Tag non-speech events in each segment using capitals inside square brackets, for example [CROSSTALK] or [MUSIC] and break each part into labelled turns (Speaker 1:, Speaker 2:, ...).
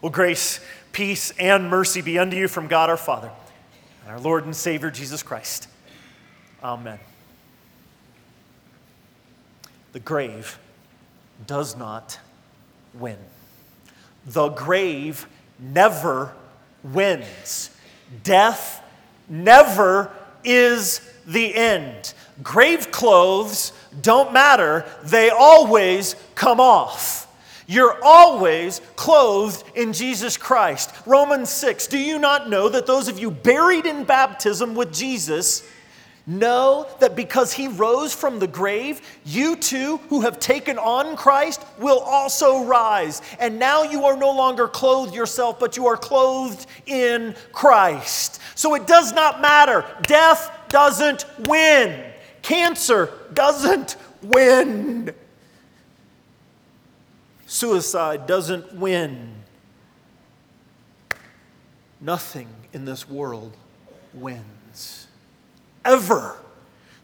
Speaker 1: Well, grace, peace, and mercy be unto you from God our Father and our Lord and Savior Jesus Christ. Amen. The grave does not win. The grave never wins. Death never is the end. Grave clothes don't matter, they always come off. You're always clothed in Jesus Christ. Romans 6 Do you not know that those of you buried in baptism with Jesus know that because he rose from the grave, you too, who have taken on Christ, will also rise? And now you are no longer clothed yourself, but you are clothed in Christ. So it does not matter. Death doesn't win, cancer doesn't win. Suicide doesn't win. Nothing in this world wins. Ever.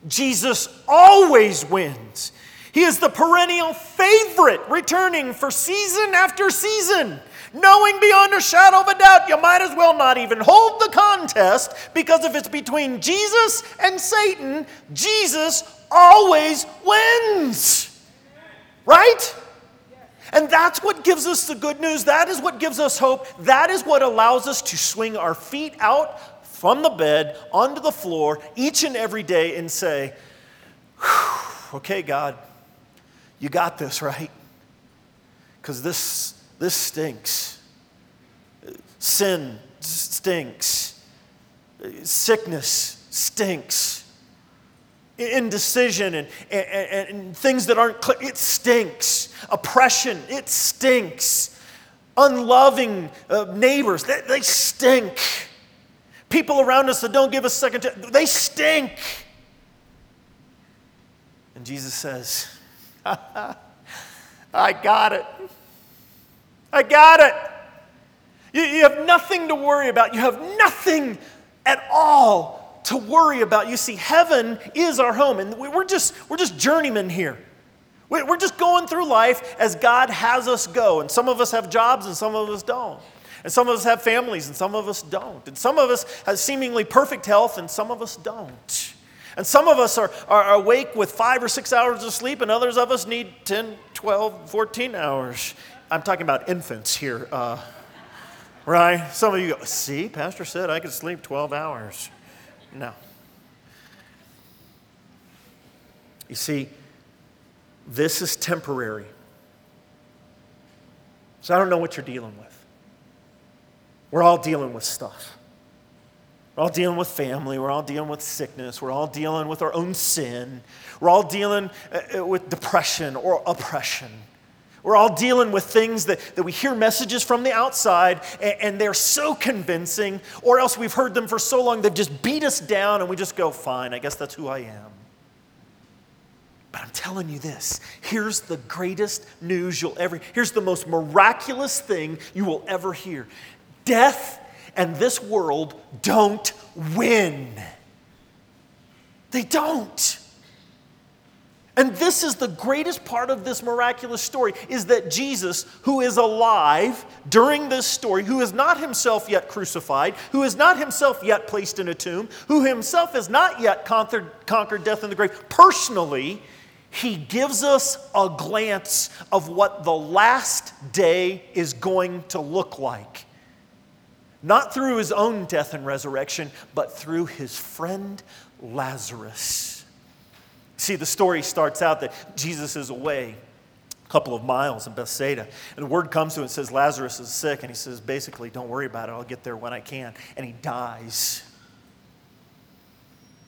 Speaker 1: Jesus always wins. He is the perennial favorite, returning for season after season. Knowing beyond a shadow of a doubt, you might as well not even hold the contest because if it's between Jesus and Satan, Jesus always wins. Right? And that's what gives us the good news. That is what gives us hope. That is what allows us to swing our feet out from the bed onto the floor each and every day and say, okay, God, you got this, right? Because this, this stinks. Sin stinks. Sickness stinks indecision and, and, and, things that aren't clear. It stinks. Oppression, it stinks. Unloving uh, neighbors, they, they stink. People around us that don't give us second chance, they stink. And Jesus says, [LAUGHS] I got it. I got it. You, you have nothing to worry about. You have nothing at all to worry about. You see, heaven is our home, and we're just, we're just journeymen here. We're just going through life as God has us go. And some of us have jobs and some of us don't. And some of us have families and some of us don't. And some of us have seemingly perfect health and some of us don't. And some of us are, are awake with five or six hours of sleep, and others of us need 10, 12, 14 hours. I'm talking about infants here, uh, right? Some of you go, see, Pastor said I could sleep 12 hours. No. You see, this is temporary. So I don't know what you're dealing with. We're all dealing with stuff. We're all dealing with family. We're all dealing with sickness. We're all dealing with our own sin. We're all dealing uh, uh, with depression or oppression. We're all dealing with things that, that we hear messages from the outside and, and, they're so convincing, or else we've heard them for so long they've just beat us down and we just go, fine, I guess that's who I am. But I'm telling you this here's the greatest news you'll ever here's the most miraculous thing you will ever hear. Death and this world don't win. They don't. And this is the greatest part of this miraculous story is that Jesus, who is alive during this story, who is not himself yet crucified, who is not himself yet placed in a tomb, who himself has not yet conquered, conquered death in the grave, personally, he gives us a glance of what the last day is going to look like. Not through his own death and resurrection, but through his friend Lazarus. See, the story starts out that Jesus is away a couple of miles in Bethsaida. And the word comes to him and says, Lazarus is sick. And he says, basically, don't worry about it. I'll get there when I can. And he dies.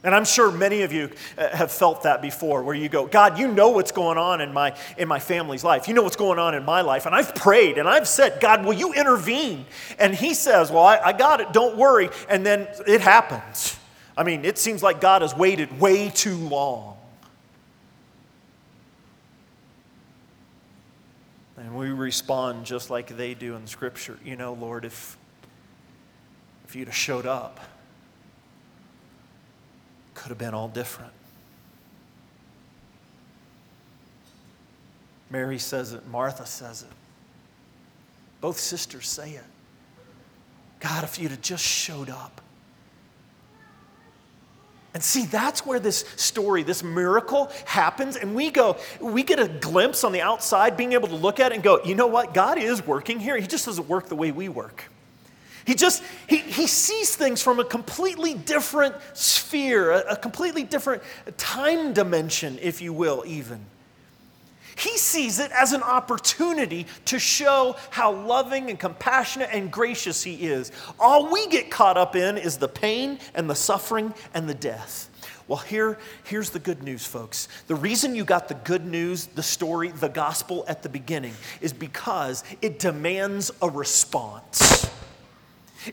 Speaker 1: And I'm sure many of you uh, have felt that before, where you go, God, you know what's going on in my, in my family's life. You know what's going on in my life. And I've prayed and I've said, God, will you intervene? And he says, Well, I, I got it. Don't worry. And then it happens. I mean, it seems like God has waited way too long. And we respond just like they do in Scripture. You know, Lord, if, if you'd have showed up, could have been all different. Mary says it, Martha says it. Both sisters say it. God, if you'd have just showed up. And see, that's where this story, this miracle happens. And we go, we get a glimpse on the outside, being able to look at it and go, you know what? God is working here. He just doesn't work the way we work. He just, he, he sees things from a completely different sphere, a, a completely different time dimension, if you will, even. Sees it as an opportunity to show how loving and compassionate and gracious He is. All we get caught up in is the pain and the suffering and the death. Well, here, here's the good news, folks. The reason you got the good news, the story, the gospel at the beginning is because it demands a response.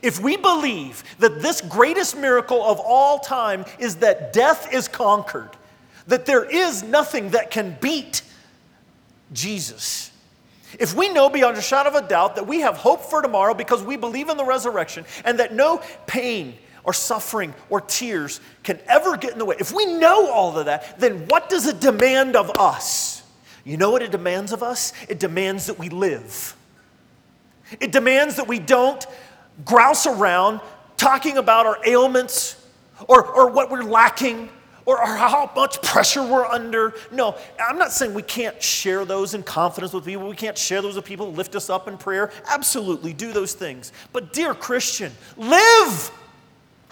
Speaker 1: If we believe that this greatest miracle of all time is that death is conquered, that there is nothing that can beat Jesus. If we know beyond a shadow of a doubt that we have hope for tomorrow because we believe in the resurrection and that no pain or suffering or tears can ever get in the way, if we know all of that, then what does it demand of us? You know what it demands of us? It demands that we live. It demands that we don't grouse around talking about our ailments or, or what we're lacking or, or how much pressure we're under. No, I'm not saying we can't share those in confidence with people. We can't share those with people lift us up in prayer. Absolutely, do those things. But, dear Christian, live. [LAUGHS]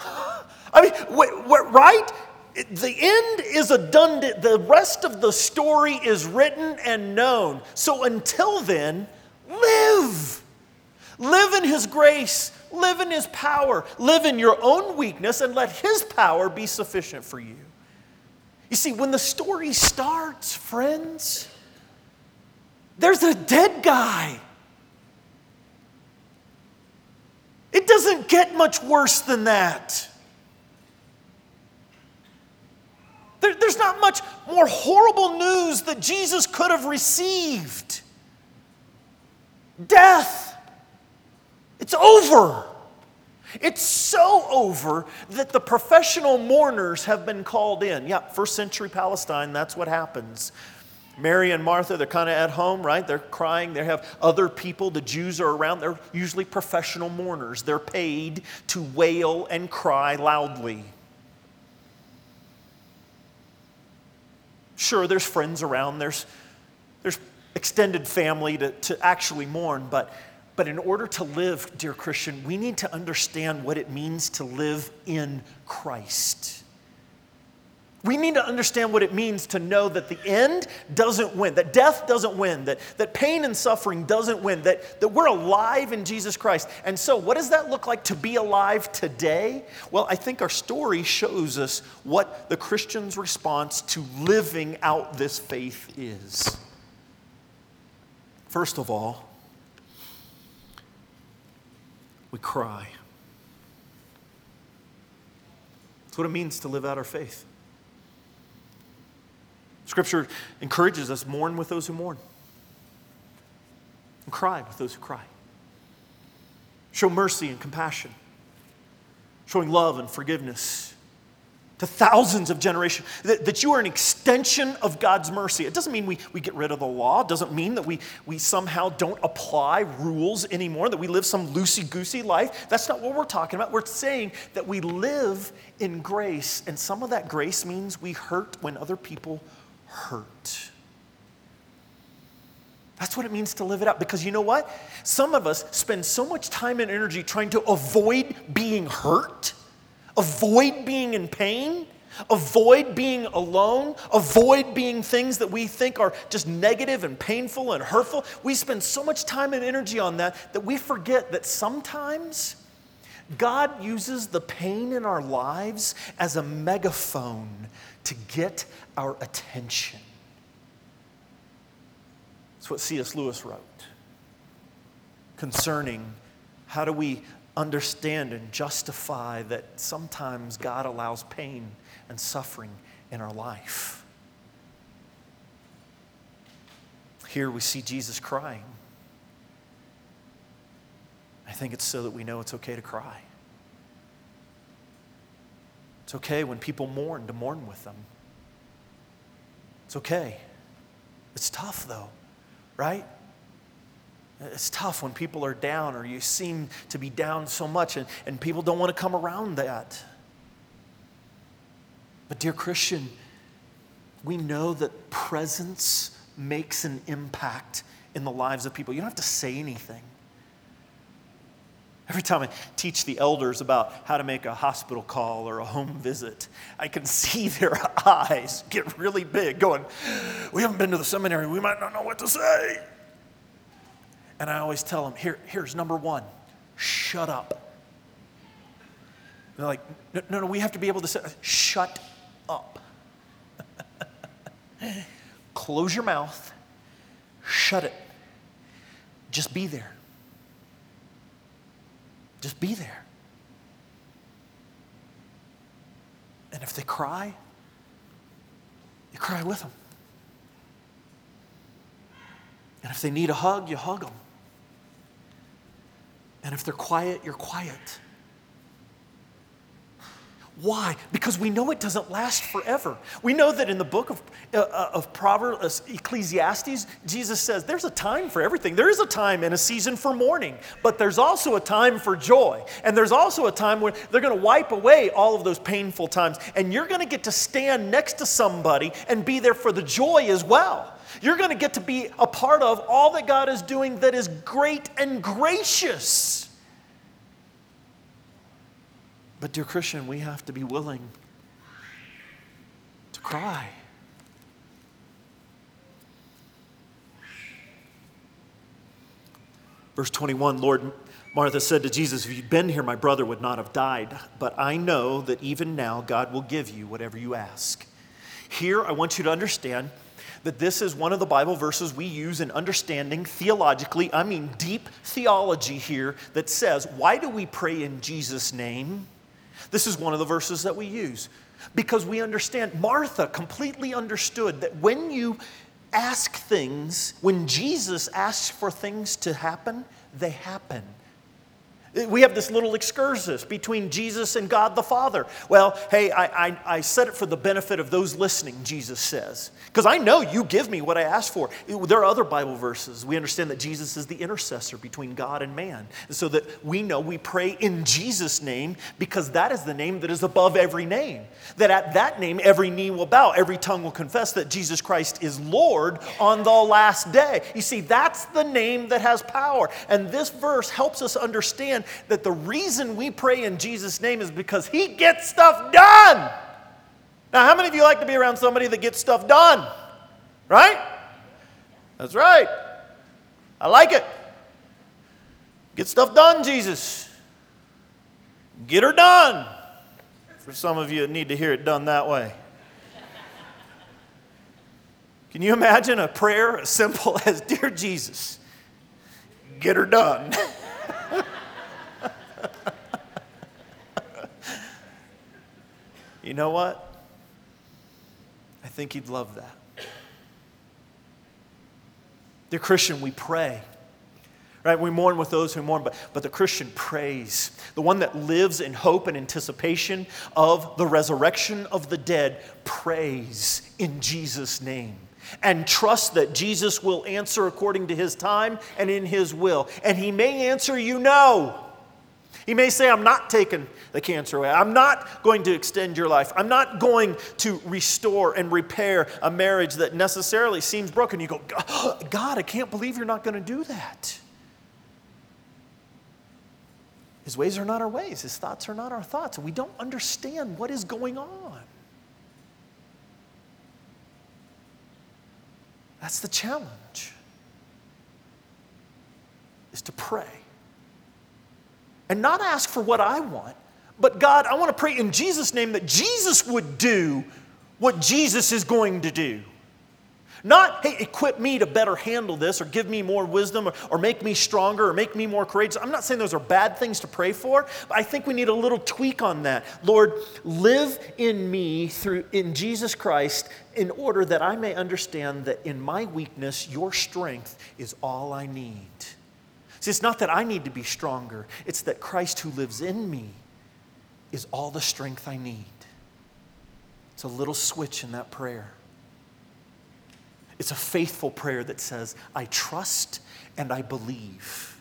Speaker 1: I mean, right? The end is a done, the rest of the story is written and known. So until then, live. Live in His grace, live in His power, live in your own weakness, and let His power be sufficient for you. You see, when the story starts, friends, there's a dead guy. It doesn't get much worse than that. There, there's not much more horrible news that Jesus could have received. Death. It's over. It's so over that the professional mourners have been called in. Yeah, first century Palestine, that's what happens. Mary and Martha, they're kind of at home, right? They're crying. They have other people, the Jews are around. They're usually professional mourners. They're paid to wail and cry loudly. Sure, there's friends around, there's, there's extended family to, to actually mourn, but but in order to live, dear Christian, we need to understand what it means to live in Christ. We need to understand what it means to know that the end doesn't win, that death doesn't win, that, that pain and suffering doesn't win, that, that we're alive in Jesus Christ. And so, what does that look like to be alive today? Well, I think our story shows us what the Christian's response to living out this faith is. First of all, we cry. That's what it means to live out our faith. Scripture encourages us mourn with those who mourn, and cry with those who cry. Show mercy and compassion, showing love and forgiveness to thousands of generations, that, that you are an extension of God's mercy. It doesn't mean we, we get rid of the law, it doesn't mean that we, we somehow don't apply rules anymore, that we live some loosey goosey life. That's not what we're talking about. We're saying that we live in grace, and some of that grace means we hurt when other people hurt. That's what it means to live it out. Because you know what? Some of us spend so much time and energy trying to avoid being hurt avoid being in pain, avoid being alone, avoid being things that we think are just negative and painful and hurtful. We spend so much time and energy on that that we forget that sometimes God uses the pain in our lives as a megaphone to get our attention. That's what C.S. Lewis wrote concerning how do we understand and justify that sometimes God allows pain and suffering in our life. Here we see Jesus crying. I think it's so that we know it's okay to cry. It's okay when people mourn to mourn with them. It's okay. It's tough though, right? It's tough when people are down or you seem to be down so much and, and people don't want to come around that. But, dear Christian, we know that presence makes an impact in the lives of people. You don't have to say anything. Every time I teach the elders about how to make a hospital call or a home visit, I can see [LAUGHS] their [LAUGHS] eyes get really big, going, We haven't been to the seminary, we might not know what to say. And I always tell them, Here, here's number one shut up. They're like, No, no, we have to be able to say, Shut up. [LAUGHS] Close your mouth, shut it. Just be there. Just be there. And if they cry, you cry with them. And if they need a hug, you hug them. And if they're quiet, you're quiet. Why? Because we know it doesn't last forever. We know that in the book of, uh, uh of Proverbs, uh, Ecclesiastes, Jesus says there's a time for everything. There is a time and a season for mourning, but there's also a time for joy. And there's also a time when they're going to wipe away all of those painful times. And you're going to get to stand next to somebody and be there for the joy as well. You're going to get to be a part of all that God is doing that is great and gracious. But, dear Christian, we have to be willing to cry. Verse 21 Lord, Martha said to Jesus, If you'd been here, my brother would not have died. But I know that even now God will give you whatever you ask. Here, I want you to understand that this is one of the Bible verses we use in understanding theologically, I mean deep theology here, that says, Why do we pray in Jesus' name? This is one of the verses that we use because we understand, Martha completely understood that when you ask things, when Jesus asks for things to happen, they happen. We have this little excursus between Jesus and God the Father. Well, hey, I, I, I said it for the benefit of those listening, Jesus says. Because I know you give me what I ask for. There are other Bible verses. We understand that Jesus is the intercessor between God and man. So that we know we pray in Jesus' name because that is the name that is above every name. That at that name, every knee will bow, every tongue will confess that Jesus Christ is Lord on the last day. You see, that's the name that has power. And this verse helps us understand understand that the reason we pray in Jesus' name is because He gets stuff done. Now, how many of you like to be around somebody that gets stuff done? Right? That's right. I like it. Get stuff done, Jesus. Get her done. For some of you need to hear it done that way. Can you imagine a prayer as simple [LAUGHS] as Dear Jesus, get her done? [LAUGHS] You know what? I think he'd love that. Dear Christian, we pray. Right? We mourn with those who mourn, but, but the Christian prays. The one that lives in hope and anticipation of the resurrection of the dead prays in Jesus' name and trust that Jesus will answer according to his time and in his will. And he may answer you no. He may say, I'm not taking the cancer away. I'm not going to extend your life. I'm not going to restore and repair a marriage that necessarily seems broken. You go, God, I can't believe you're not going to do that. His ways are not our ways, His thoughts are not our thoughts. We don't understand what is going on. That's the challenge, is to pray and not ask for what I want, but God, I want to pray in Jesus' name that Jesus would do what Jesus is going to do. Not, hey, equip me to better handle this or give me more wisdom or, or, make me stronger or make me more courageous. I'm not saying those are bad things to pray for, but I think we need a little tweak on that. Lord, live in me through in Jesus Christ in order that I may understand that in my weakness, your strength is all I need. See, it's not that I need to be stronger, it's that Christ who lives in me is all the strength I need. It's a little switch in that prayer. It's a faithful prayer that says, I trust and I believe.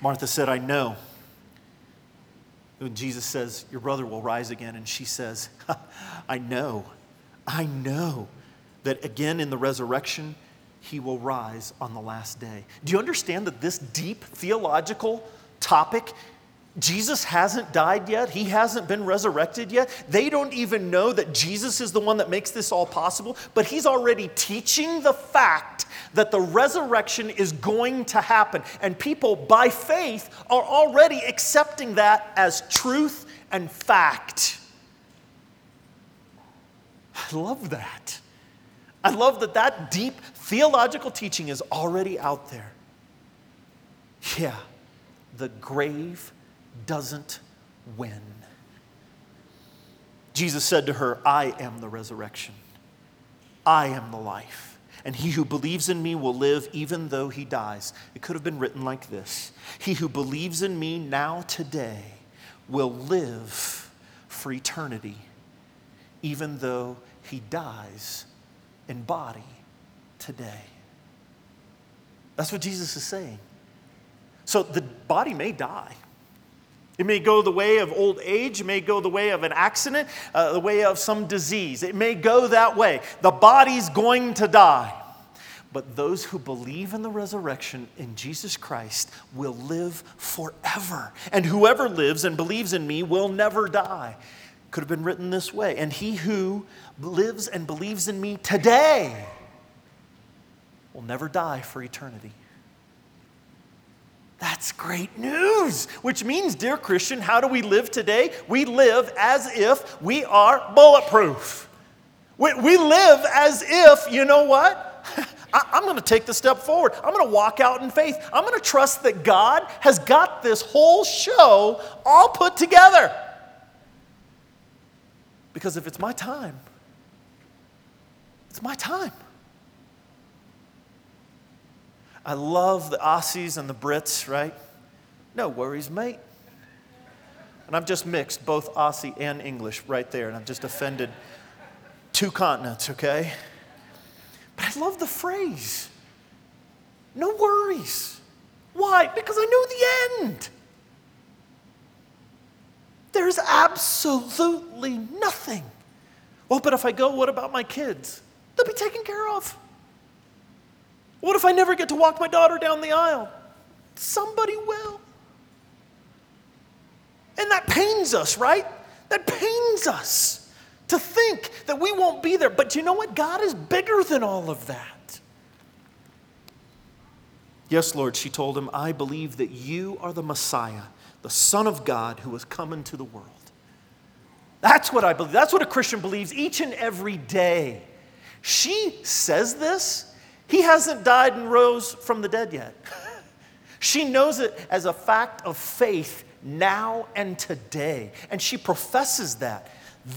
Speaker 1: Martha said, I know. When Jesus says, Your brother will rise again, and she says, [LAUGHS] I know, I know that again in the resurrection, he will rise on the last day. Do you understand that this deep theological topic Jesus hasn't died yet. He hasn't been resurrected yet. They don't even know that Jesus is the one that makes this all possible, but he's already teaching the fact that the resurrection is going to happen. And people, by faith, are already accepting that as truth and fact. I love that. I love that that deep theological teaching is already out there. Yeah, the grave doesn't win. Jesus said to her, I am the resurrection, I am the life. And he who believes in me will live even though he dies. It could have been written like this He who believes in me now, today, will live for eternity, even though he dies in body today. That's what Jesus is saying. So the body may die. It may go the way of old age, it may go the way of an accident, uh, the way of some disease. It may go that way. The body's going to die. But those who believe in the resurrection in Jesus Christ will live forever. And whoever lives and believes in me will never die. Could have been written this way. And he who lives and believes in me today will never die for eternity. That's great news, which means, dear Christian, how do we live today? We live as if we are bulletproof. We, we live as if, you know what? [LAUGHS] I, I'm going to take the step forward. I'm going to walk out in faith. I'm going to trust that God has got this whole show all put together. Because if it's my time, it's my time. I love the Aussies and the Brits, right? No worries, mate. And I've just mixed both Aussie and English right there, and I've just offended two continents, okay? But I love the phrase no worries. Why? Because I know the end. There's absolutely nothing. Well, but if I go, what about my kids? They'll be taken care of. What if I never get to walk my daughter down the aisle? Somebody will. And that pains us, right? That pains us to think that we won't be there. But you know what? God is bigger than all of that. Yes, Lord, she told him, I believe that you are the Messiah, the Son of God who has come into the world. That's what I believe. That's what a Christian believes each and every day. She says this he hasn't died and rose from the dead yet. [LAUGHS] she knows it as a fact of faith now and today. And she professes that.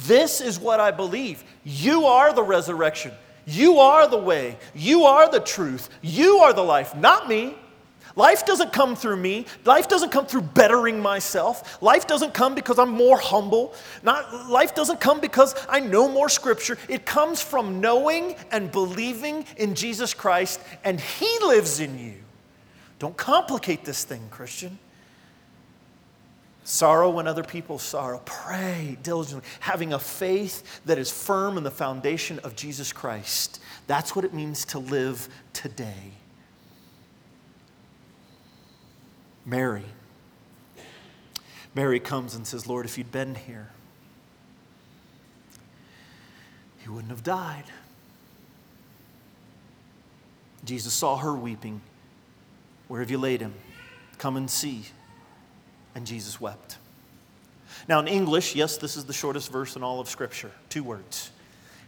Speaker 1: This is what I believe. You are the resurrection. You are the way. You are the truth. You are the life, not me. Life doesn't come through me. Life doesn't come through bettering myself. Life doesn't come because I'm more humble. Not, life doesn't come because I know more scripture. It comes from knowing and believing in Jesus Christ, and He lives in you. Don't complicate this thing, Christian. Sorrow when other people sorrow. Pray diligently, having a faith that is firm in the foundation of Jesus Christ. That's what it means to live today. Mary. Mary comes and says, Lord, if you'd been here, he wouldn't have died. Jesus saw her weeping. Where have you laid him? Come and see. And Jesus wept. Now, in English, yes, this is the shortest verse in all of Scripture two words.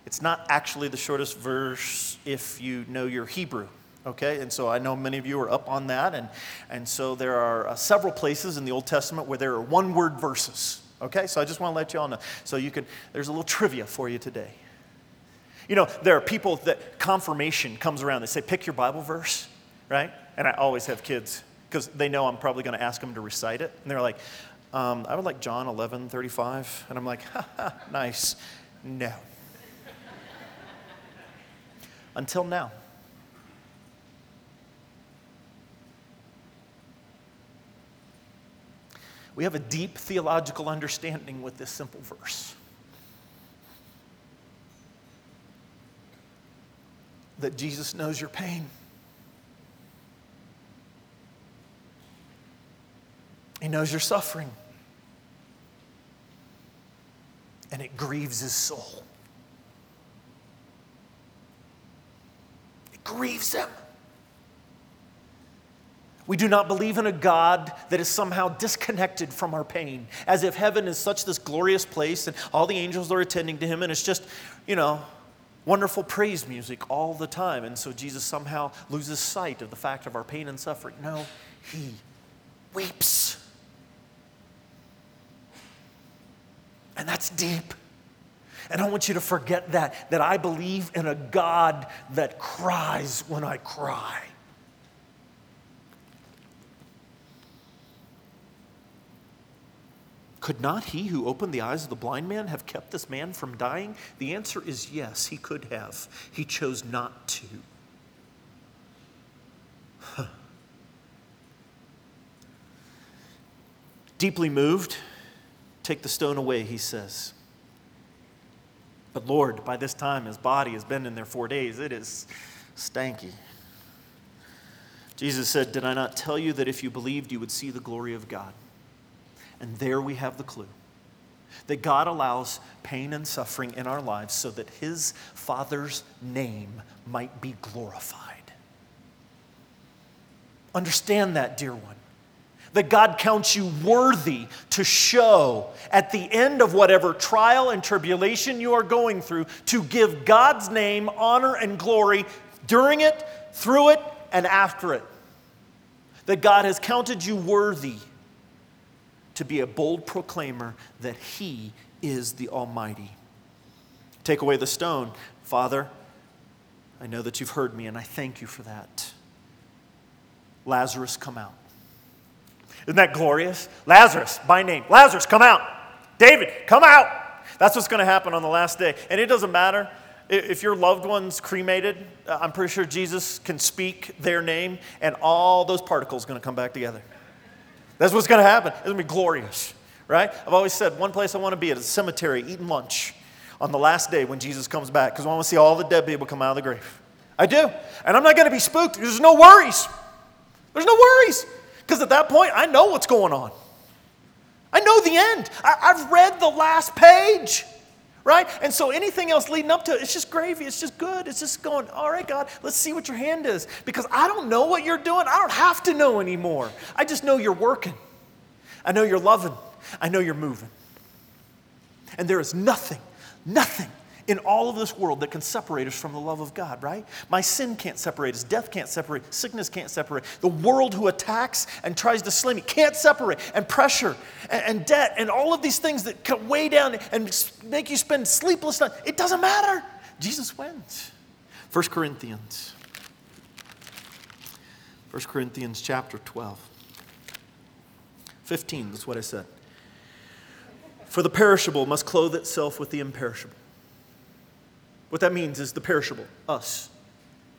Speaker 1: It's not actually the shortest verse if you know your Hebrew okay? And so I know many of you are up on that. And, and so there are uh, several places in the Old Testament where there are one word verses, okay? So I just want to let you all know. So you can, there's a little trivia for you today. You know, there are people that confirmation comes around. They say, pick your Bible verse, right? And I always have kids because they know I'm probably going to ask them to recite it. And they're like, um, I would like John 11, 35. And I'm like, ha, ha, nice. No. until now. We have a deep theological understanding with this simple verse. That Jesus knows your pain. He knows your suffering. And it grieves his soul. It grieves him. We do not believe in a God that is somehow disconnected from our pain, as if heaven is such this glorious place and all the angels are attending to him, and it's just, you know, wonderful praise music all the time. And so Jesus somehow loses sight of the fact of our pain and suffering. No, he weeps. And that's deep. And I want you to forget that, that I believe in a God that cries when I cry. Could not he who opened the eyes of the blind man have kept this man from dying? The answer is yes, he could have. He chose not to. Deeply moved, take the stone away, he says. But Lord, by this time his body has been in there four days. It is stanky. Jesus said, Did I not tell you that if you believed, you would see the glory of God? And there we have the clue that God allows pain and suffering in our lives so that His Father's name might be glorified. Understand that, dear one. That God counts you worthy to show at the end of whatever trial and tribulation you are going through to give God's name honor and glory during it, through it, and after it. That God has counted you worthy to be a bold proclaimer that He is the Almighty. Take away the stone. Father, I know that you've heard me, and I thank you for that. Lazarus, come out. Isn't that glorious? Lazarus, by name. Lazarus, come out. David, come out. That's what's going to happen on the last day. And it doesn't matter if your loved one's cremated, uh, I'm pretty sure Jesus can speak their name, and all those particles are going to come back together. That's what's going to happen. It's going to be glorious, right? I've always said one place I want to be at is a cemetery eating lunch on the last day when Jesus comes back because I want to see all the dead people come out of the grave. I do. And I'm not going to be spooked. There's no worries. There's no worries because at that point, I know what's going on. I know the end. I, have read the last page right? And so anything else leading up to it, it's just gravy. It's just good. It's just going, all right, God, let's see what your hand is. Because I don't know what you're doing. I don't have to know anymore. I just know you're working. I know you're loving. I know you're moving. And there is nothing, nothing in all of this world that can separate us from the love of God, right? My sin can't separate us. Death can't separate. Sickness can't separate. The world who attacks and tries to slay me can't separate. And pressure and, and debt and all of these things that come way down and make you spend sleepless nights, it doesn't matter. Jesus wins. 1 Corinthians. 1 Corinthians chapter 12. 15, that's what I said. For the perishable must clothe itself with the imperishable what that means is the perishable, us,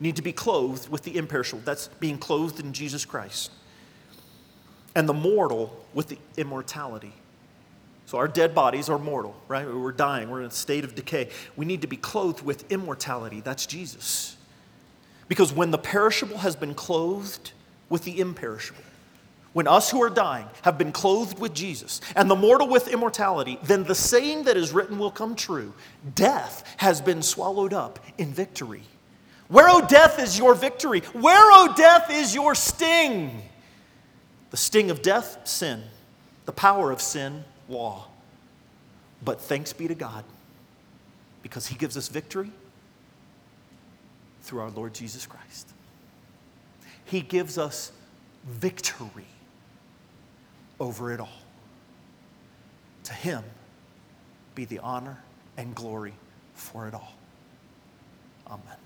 Speaker 1: need to be clothed with the imperishable. That's being clothed in Jesus Christ. And the mortal with the immortality. So our dead bodies are mortal, right? We're dying, we're in a state of decay. We need to be clothed with immortality. That's Jesus. Because when the perishable has been clothed with the imperishable, when us who are dying have been clothed with Jesus and the mortal with immortality, then the saying that is written will come true death has been swallowed up in victory. Where, O oh, death, is your victory? Where, O oh, death, is your sting? The sting of death, sin. The power of sin, law. But thanks be to God because He gives us victory through our Lord Jesus Christ. He gives us victory over it all. To him be the honor and glory for it all. Amen.